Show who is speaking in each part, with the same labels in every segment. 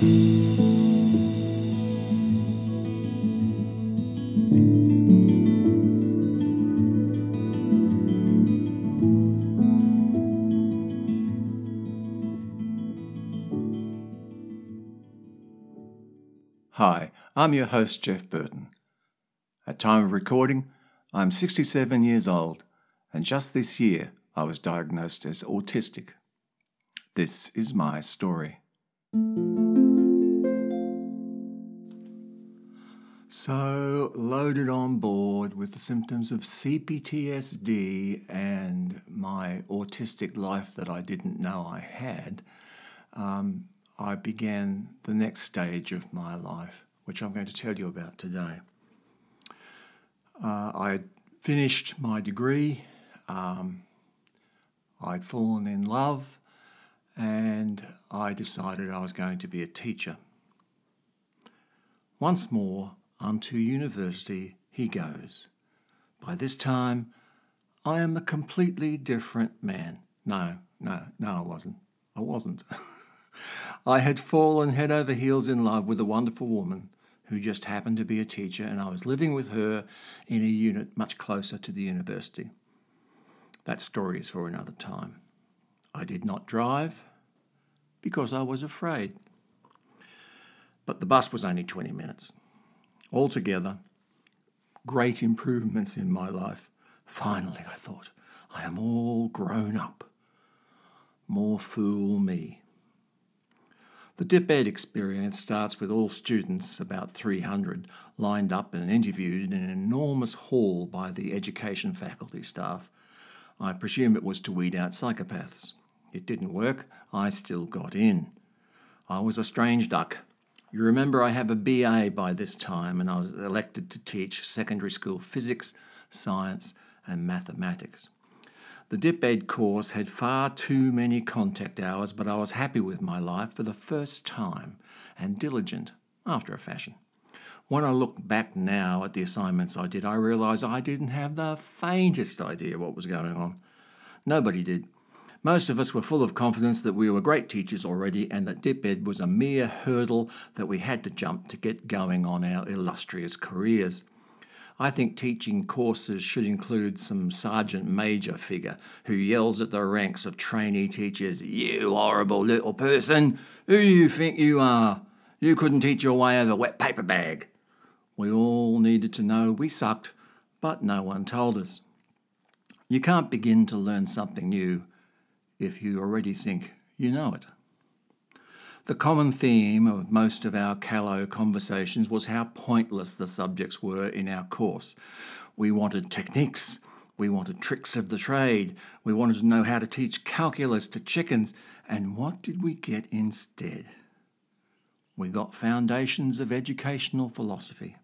Speaker 1: Hi, I'm your host, Jeff Burton. At time of recording, I'm 67 years old, and just this year I was diagnosed as autistic. This is my story. So, loaded on board with the symptoms of CPTSD and my autistic life that I didn't know I had, um, I began the next stage of my life, which I'm going to tell you about today. Uh, I finished my degree, um, I'd fallen in love, and I decided I was going to be a teacher. Once more, unto university he goes. By this time, I am a completely different man. No, no, no, I wasn't. I wasn't. I had fallen head over heels in love with a wonderful woman who just happened to be a teacher, and I was living with her in a unit much closer to the university. That story is for another time. I did not drive because I was afraid. But the bus was only 20 minutes. Altogether, great improvements in my life. Finally, I thought, I am all grown up. More fool me. The DIP Ed experience starts with all students, about 300, lined up and interviewed in an enormous hall by the education faculty staff. I presume it was to weed out psychopaths. It didn't work. I still got in. I was a strange duck. You remember I have a BA by this time, and I was elected to teach secondary school physics, science, and mathematics. The DIP Ed course had far too many contact hours, but I was happy with my life for the first time and diligent after a fashion. When I look back now at the assignments I did, I realise I didn't have the faintest idea what was going on. Nobody did. Most of us were full of confidence that we were great teachers already and that DIP Ed was a mere hurdle that we had to jump to get going on our illustrious careers. I think teaching courses should include some sergeant major figure who yells at the ranks of trainee teachers, You horrible little person! Who do you think you are? You couldn't teach your way over a wet paper bag. We all needed to know we sucked, but no one told us. You can't begin to learn something new if you already think you know it. The common theme of most of our Callow conversations was how pointless the subjects were in our course. We wanted techniques, we wanted tricks of the trade, we wanted to know how to teach calculus to chickens, and what did we get instead? We got foundations of educational philosophy.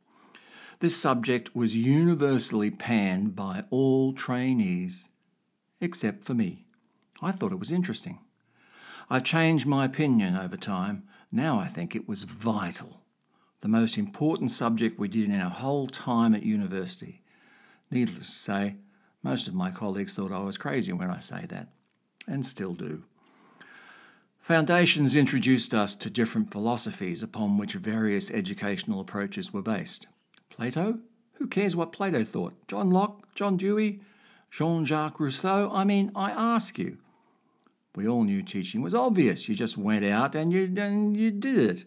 Speaker 1: This subject was universally panned by all trainees, except for me. I thought it was interesting. I changed my opinion over time. Now I think it was vital. The most important subject we did in our whole time at university. Needless to say, most of my colleagues thought I was crazy when I say that, and still do. Foundations introduced us to different philosophies upon which various educational approaches were based. Plato? Who cares what Plato thought? John Locke? John Dewey? Jean Jacques Rousseau? I mean, I ask you, we all knew teaching was obvious. You just went out and you, and you did it.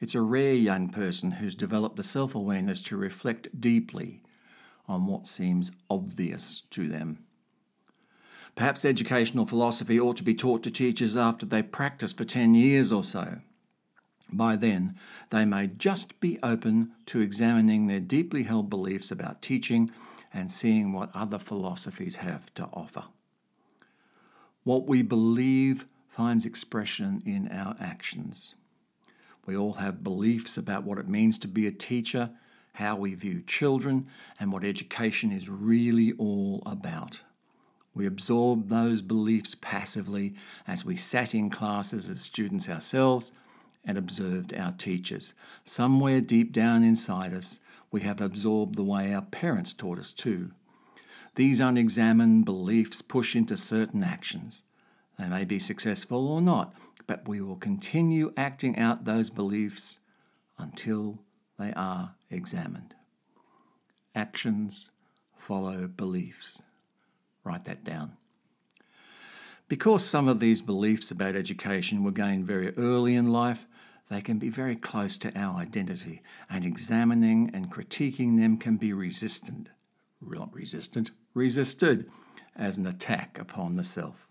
Speaker 1: It's a rare young person who's developed the self awareness to reflect deeply on what seems obvious to them. Perhaps educational philosophy ought to be taught to teachers after they practice for 10 years or so. By then, they may just be open to examining their deeply held beliefs about teaching and seeing what other philosophies have to offer. What we believe finds expression in our actions. We all have beliefs about what it means to be a teacher, how we view children, and what education is really all about. We absorb those beliefs passively as we sat in classes as students ourselves and observed our teachers. Somewhere deep down inside us, we have absorbed the way our parents taught us too. These unexamined beliefs push into certain actions. They may be successful or not, but we will continue acting out those beliefs until they are examined. Actions follow beliefs. Write that down. Because some of these beliefs about education were gained very early in life, they can be very close to our identity, and examining and critiquing them can be resistant, resistant, resisted as an attack upon the self.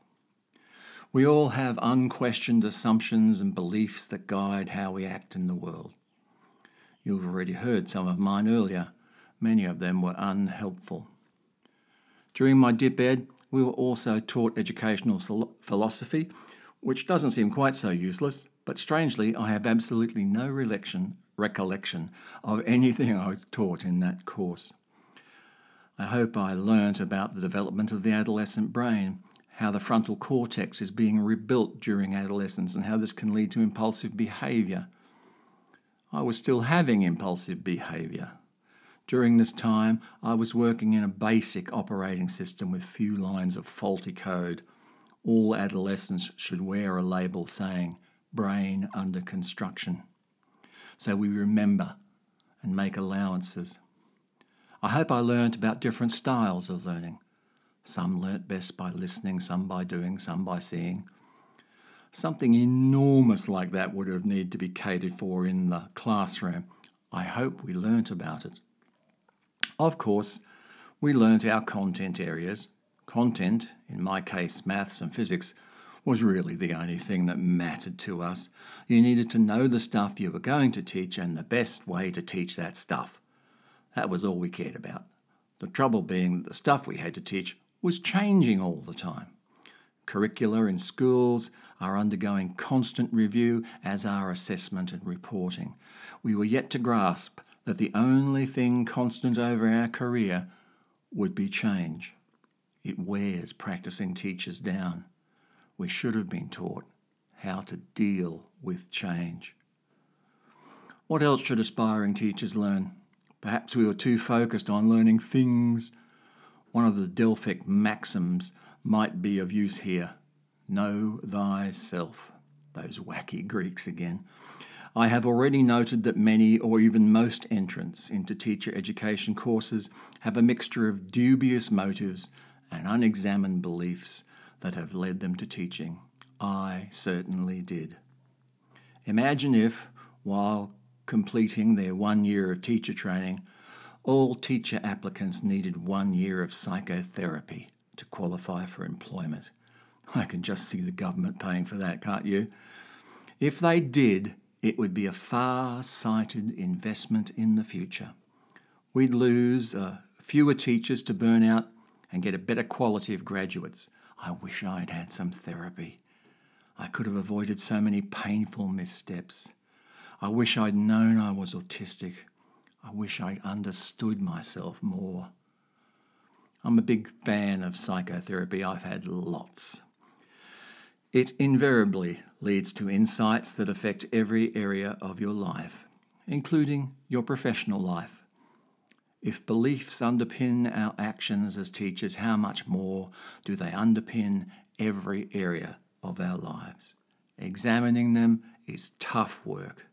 Speaker 1: We all have unquestioned assumptions and beliefs that guide how we act in the world. You've already heard some of mine earlier. Many of them were unhelpful. During my dip ed, we were also taught educational philosophy, which doesn't seem quite so useless, but strangely, I have absolutely no recollection, of anything I was taught in that course. I hope I learnt about the development of the adolescent brain, how the frontal cortex is being rebuilt during adolescence, and how this can lead to impulsive behaviour. I was still having impulsive behaviour. During this time, I was working in a basic operating system with few lines of faulty code. All adolescents should wear a label saying, brain under construction. So we remember and make allowances. I hope I learnt about different styles of learning. Some learnt best by listening, some by doing, some by seeing. Something enormous like that would have needed to be catered for in the classroom. I hope we learnt about it. Of course, we learnt our content areas. Content, in my case, maths and physics, was really the only thing that mattered to us. You needed to know the stuff you were going to teach and the best way to teach that stuff. That was all we cared about. The trouble being that the stuff we had to teach was changing all the time. Curricula in schools are undergoing constant review, as are assessment and reporting. We were yet to grasp that the only thing constant over our career would be change. It wears practicing teachers down we should have been taught how to deal with change. What else should aspiring teachers learn? Perhaps we were too focused on learning things. One of the Delphic maxims might be of use here Know thyself. Those wacky Greeks again. I have already noted that many, or even most, entrants into teacher education courses have a mixture of dubious motives and unexamined beliefs that have led them to teaching. I certainly did. Imagine if, while completing their one year of teacher training, all teacher applicants needed one year of psychotherapy to qualify for employment. I can just see the government paying for that, can't you? If they did, it would be a far sighted investment in the future. We'd lose uh, fewer teachers to burnout and get a better quality of graduates. I wish I'd had some therapy. I could have avoided so many painful missteps. I wish I'd known I was autistic. I wish I'd understood myself more. I'm a big fan of psychotherapy. I've had lots. It invariably leads to insights that affect every area of your life, including your professional life. If beliefs underpin our actions as teachers, how much more do they underpin every area of our lives? Examining them is tough work,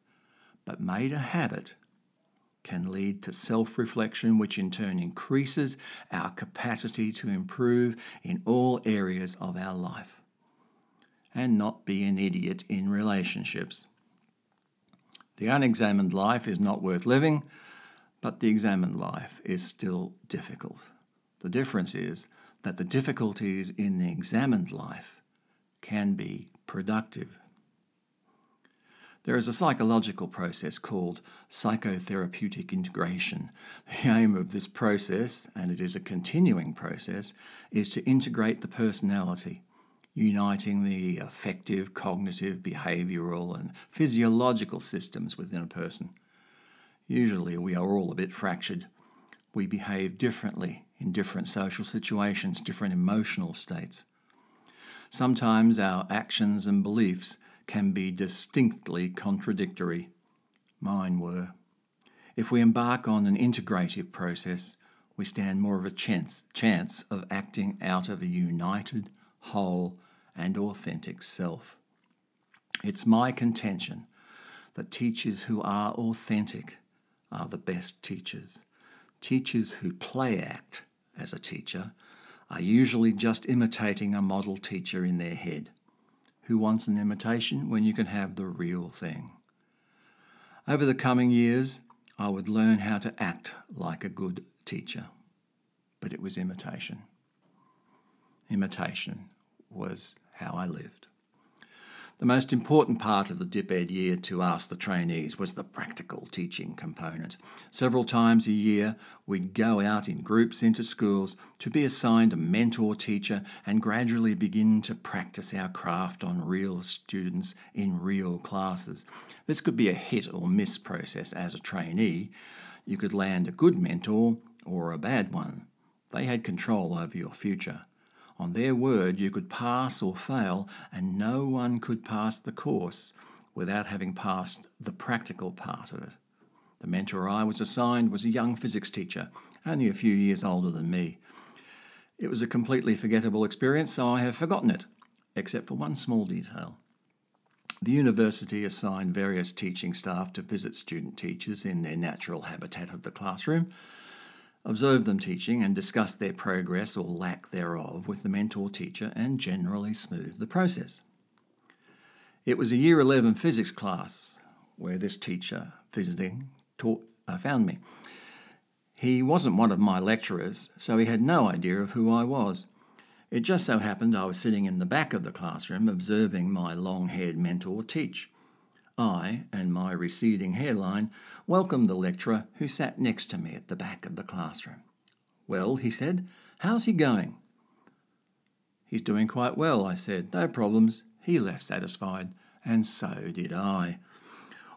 Speaker 1: but made a habit can lead to self reflection, which in turn increases our capacity to improve in all areas of our life and not be an idiot in relationships. The unexamined life is not worth living but the examined life is still difficult. The difference is that the difficulties in the examined life can be productive. There is a psychological process called psychotherapeutic integration. The aim of this process, and it is a continuing process, is to integrate the personality, uniting the affective, cognitive, behavioral, and physiological systems within a person. Usually we are all a bit fractured. We behave differently in different social situations, different emotional states. Sometimes our actions and beliefs can be distinctly contradictory. Mine were. If we embark on an integrative process, we stand more of a chance, chance of acting out of a united, whole, and authentic self. It's my contention that teachers who are authentic are the best teachers. Teachers who play act as a teacher are usually just imitating a model teacher in their head. Who wants an imitation when you can have the real thing? Over the coming years, I would learn how to act like a good teacher, but it was imitation. Imitation was how I lived. The most important part of the DipEd year to us, the trainees, was the practical teaching component. Several times a year, we'd go out in groups into schools to be assigned a mentor teacher and gradually begin to practice our craft on real students in real classes. This could be a hit or miss process as a trainee. You could land a good mentor or a bad one. They had control over your future. On their word, you could pass or fail, and no one could pass the course without having passed the practical part of it. The mentor I was assigned was a young physics teacher, only a few years older than me. It was a completely forgettable experience, so I have forgotten it, except for one small detail. The university assigned various teaching staff to visit student teachers in their natural habitat of the classroom observe them teaching and discuss their progress or lack thereof with the mentor teacher and generally smooth the process. It was a year 11 physics class where this teacher visiting taught, uh, found me. He wasn't one of my lecturers, so he had no idea of who I was. It just so happened I was sitting in the back of the classroom observing my long haired mentor teach. I and my receding hairline welcomed the lecturer who sat next to me at the back of the classroom. Well, he said, how's he going? He's doing quite well, I said. No problems. He left satisfied, and so did I.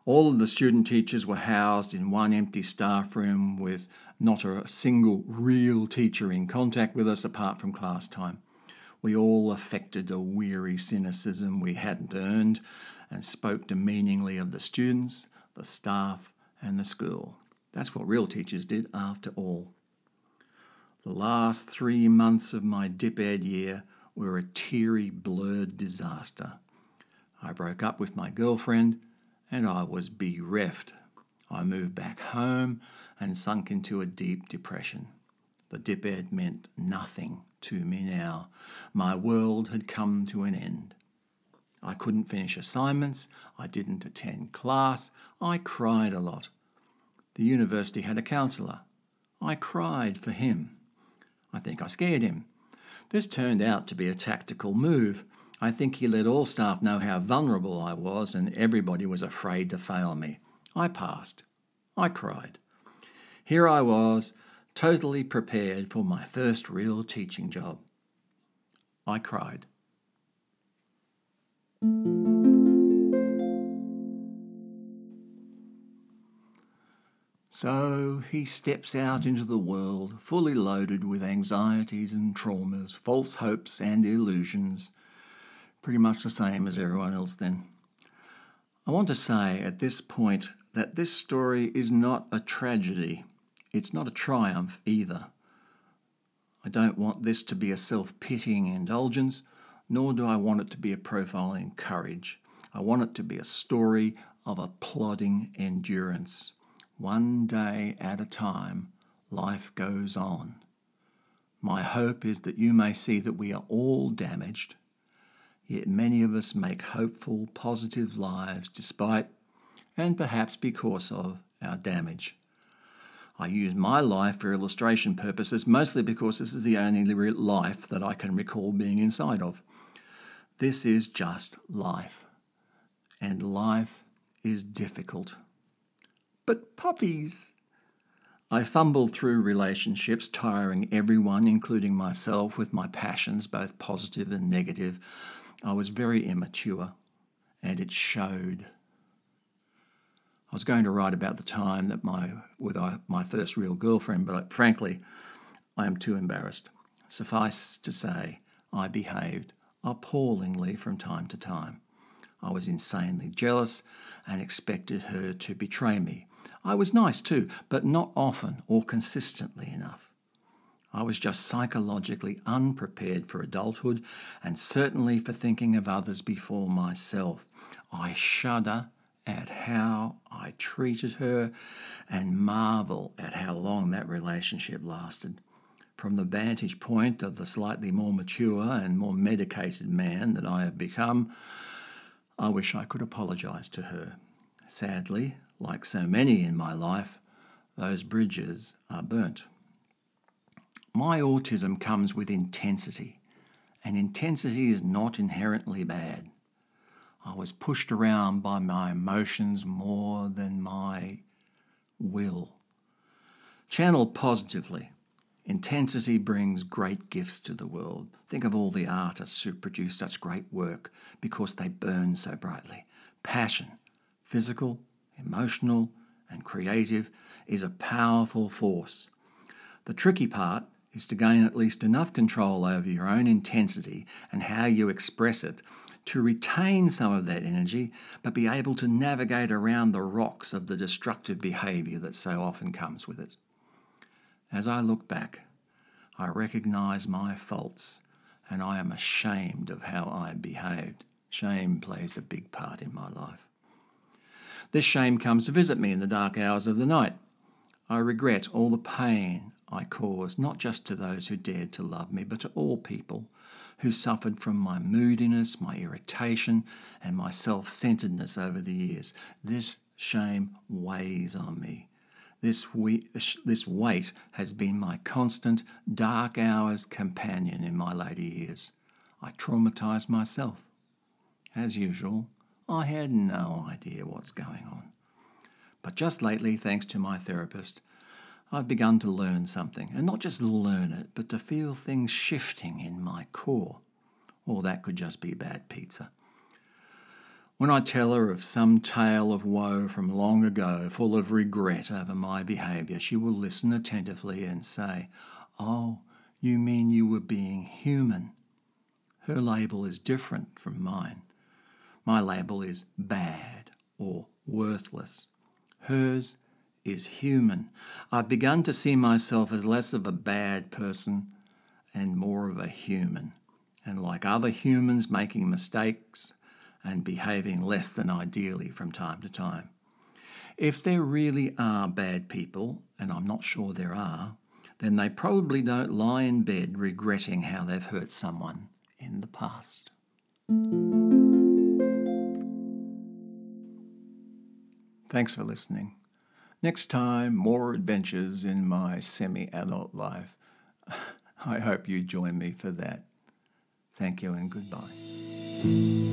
Speaker 1: All of the student teachers were housed in one empty staff room with not a single real teacher in contact with us apart from class time. We all affected a weary cynicism we hadn't earned and spoke demeaningly of the students, the staff, and the school. That's what real teachers did, after all. The last three months of my DipEd year were a teary, blurred disaster. I broke up with my girlfriend and I was bereft. I moved back home and sunk into a deep depression. The DipEd meant nothing to me now. My world had come to an end. I couldn't finish assignments, I didn't attend class, I cried a lot. The university had a counsellor. I cried for him. I think I scared him. This turned out to be a tactical move. I think he let all staff know how vulnerable I was, and everybody was afraid to fail me. I passed. I cried. Here I was, totally prepared for my first real teaching job. I cried. So he steps out into the world fully loaded with anxieties and traumas, false hopes and illusions, pretty much the same as everyone else then. I want to say at this point that this story is not a tragedy. It's not a triumph either. I don't want this to be a self pitying indulgence, nor do I want it to be a profile in courage. I want it to be a story of a plodding endurance. One day at a time, life goes on. My hope is that you may see that we are all damaged, yet many of us make hopeful, positive lives despite and perhaps because of our damage. I use my life for illustration purposes, mostly because this is the only life that I can recall being inside of. This is just life, and life is difficult. But puppies! I fumbled through relationships, tiring everyone, including myself, with my passions, both positive and negative. I was very immature, and it showed. I was going to write about the time that my with my first real girlfriend, but frankly, I am too embarrassed. Suffice to say, I behaved appallingly from time to time. I was insanely jealous and expected her to betray me. I was nice too, but not often or consistently enough. I was just psychologically unprepared for adulthood and certainly for thinking of others before myself. I shudder at how I treated her and marvel at how long that relationship lasted. From the vantage point of the slightly more mature and more medicated man that I have become, I wish I could apologise to her. Sadly, like so many in my life, those bridges are burnt. My autism comes with intensity, and intensity is not inherently bad. I was pushed around by my emotions more than my will. Channel positively, intensity brings great gifts to the world. Think of all the artists who produce such great work because they burn so brightly. Passion, physical, emotional, and creative, is a powerful force. The tricky part is to gain at least enough control over your own intensity and how you express it to retain some of that energy, but be able to navigate around the rocks of the destructive behaviour that so often comes with it. As I look back, I recognise my faults and I am ashamed of how I behaved. Shame plays a big part in my life. This shame comes to visit me in the dark hours of the night. I regret all the pain I caused, not just to those who dared to love me, but to all people who suffered from my moodiness, my irritation, and my self centeredness over the years. This shame weighs on me. This, we, this weight has been my constant dark hours companion in my later years. I traumatized myself. As usual, I had no idea what's going on. But just lately, thanks to my therapist, I've begun to learn something, and not just learn it, but to feel things shifting in my core. Or that could just be bad pizza. When I tell her of some tale of woe from long ago, full of regret over my behaviour, she will listen attentively and say, Oh, you mean you were being human? Her label is different from mine. My label is bad or worthless. Hers is human. I've begun to see myself as less of a bad person and more of a human. And like other humans, making mistakes and behaving less than ideally from time to time. If there really are bad people, and I'm not sure there are, then they probably don't lie in bed regretting how they've hurt someone in the past. Thanks for listening. Next time, more adventures in my semi adult life. I hope you join me for that. Thank you and goodbye.